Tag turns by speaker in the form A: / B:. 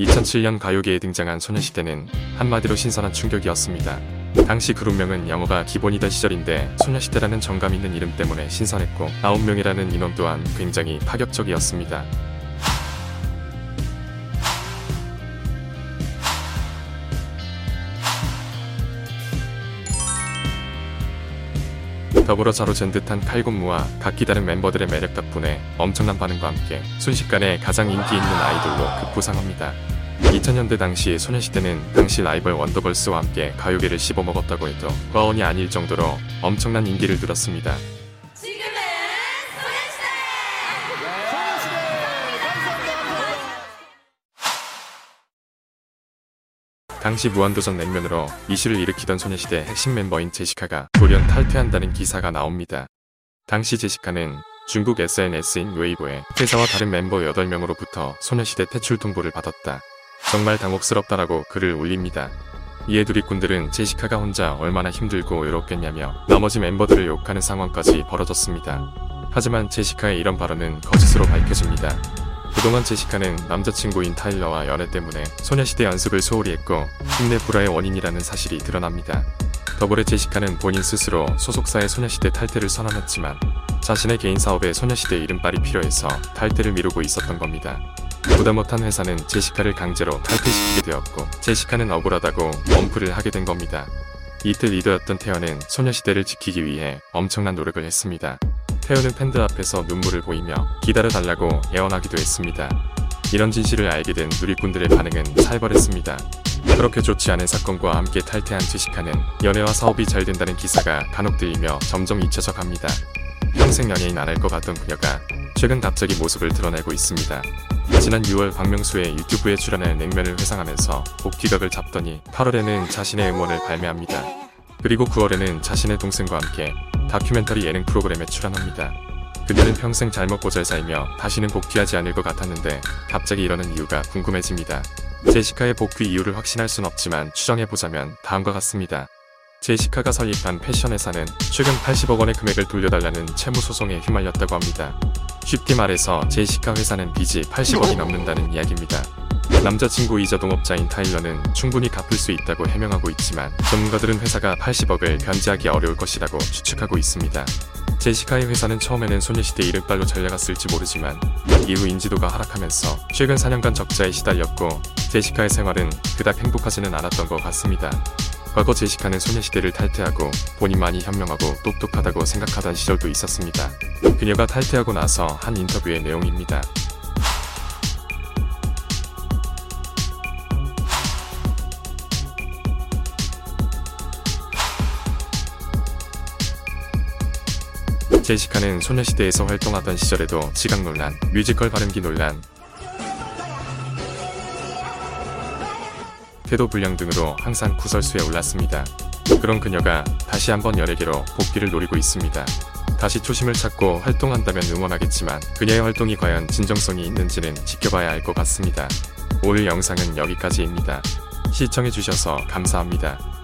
A: 2007년 가요계에 등장한 소녀시대는 한마디로 신선한 충격이었습니다. 당시 그룹명은 영어가 기본이던 시절인데 소녀시대라는 정감 있는 이름 때문에 신선했고 9명이라는 인원 또한 굉장히 파격적이었습니다. 더불어 자로잰 듯한 칼군무와 각기 다른 멤버들의 매력 덕분에 엄청난 반응과 함께 순식간에 가장 인기 있는 아이돌로 급부상합니다. 2000년대 당시 소녀시대는 당시 라이벌 원더걸스와 함께 가요계를 씹어먹었다고 해도 과언이 아닐 정도로 엄청난 인기를 누렸습니다. 당시 무한도전 냉면으로 이슈를 일으키던 소녀시대 핵심 멤버인 제시카가 돌연 탈퇴한다는 기사가 나옵니다. 당시 제시카는 중국 SNS인 웨이보에 회사와 다른 멤버 8명으로부터 소녀시대 퇴출 통보를 받았다. 정말 당혹스럽다라고 글을 올립니다. 이에 누리꾼들은 제시카가 혼자 얼마나 힘들고 외롭겠냐며 나머지 멤버들을 욕하는 상황까지 벌어졌습니다. 하지만 제시카의 이런 발언은 거짓으로 밝혀집니다. 그동안 제시카는 남자친구인 타일러와 연애 때문에 소녀시대 연습을 소홀히 했고 힘내 불화의 원인이라는 사실이 드러납니다. 더불어 제시카는 본인 스스로 소속사의 소녀시대 탈퇴를 선언했지만 자신의 개인 사업에 소녀시대 이름빨이 필요해서 탈퇴를 미루고 있었던 겁니다. 보다 못한 회사는 제시카를 강제로 탈퇴시키게 되었고 제시카는 억울하다고 엄프를 하게 된 겁니다. 이틀 리더였던 태연은 소녀시대를 지키기 위해 엄청난 노력을 했습니다. 태연은 팬들 앞에서 눈물을 보이며 기다려달라고 애원하기도 했습니다. 이런 진실을 알게 된 누리꾼들의 반응은 살벌했습니다. 그렇게 좋지 않은 사건과 함께 탈퇴한 제시카는 연애와 사업이 잘 된다는 기사가 간혹 들리며 점점 잊혀져 갑니다. 평생 연예인 안 할 것 같던 그녀가 최근 갑자기 모습을 드러내고 있습니다. 지난 6월 박명수의 유튜브에 출연해 냉면을 회상하면서 복귀각을 잡더니 8월에는 자신의 음원을 발매합니다. 그리고 9월에는 자신의 동생과 함께 다큐멘터리 예능 프로그램에 출연합니다. 그녀는 평생 잘 먹고 잘 살며 다시는 복귀하지 않을 것 같았는데 갑자기 이러는 이유가 궁금해집니다. 제시카의 복귀 이유를 확신할 순 없지만 추정해보자면 다음과 같습니다. 제시카가 설립한 패션 회사는 최근 80억 원의 금액을 돌려달라는 채무 소송에 휘말렸다고 합니다. 쉽게 말해서 제시카 회사는 빚이 80억이 넘는다는 이야기입니다. 남자친구 이자 동업자인 타일러는 충분히 갚을 수 있다고 해명하고 있지만 전문가들은 회사가 80억을 변제하기 어려울 것이라고 추측하고 있습니다. 제시카의 회사는 처음에는 소녀시대 이름빨로 전려갔을지 모르지만 이후 인지도가 하락하면서 최근 4년간 적자에 시달렸고 제시카의 생활은 그닥 행복하지는 않았던 것 같습니다. 과거 제시카는 소녀시대를 탈퇴하고 본인만이 현명하고 똑똑하다고 생각하던 시절도 있었습니다. 그녀가 탈퇴하고 나서 한 인터뷰의 내용입니다. 제시카는 소녀시대에서 활동하던 시절에도 지각 논란, 뮤지컬 발음기 논란, 태도 불량 등으로 항상 구설수에 올랐습니다. 그런 그녀가 다시 한번 연예계로 복귀를 노리고 있습니다. 다시 초심을 찾고 활동한다면 응원하겠지만 그녀의 활동이 과연 진정성이 있는지는 지켜봐야 할것 같습니다. 오늘 영상은 여기까지입니다. 시청해주셔서 감사합니다.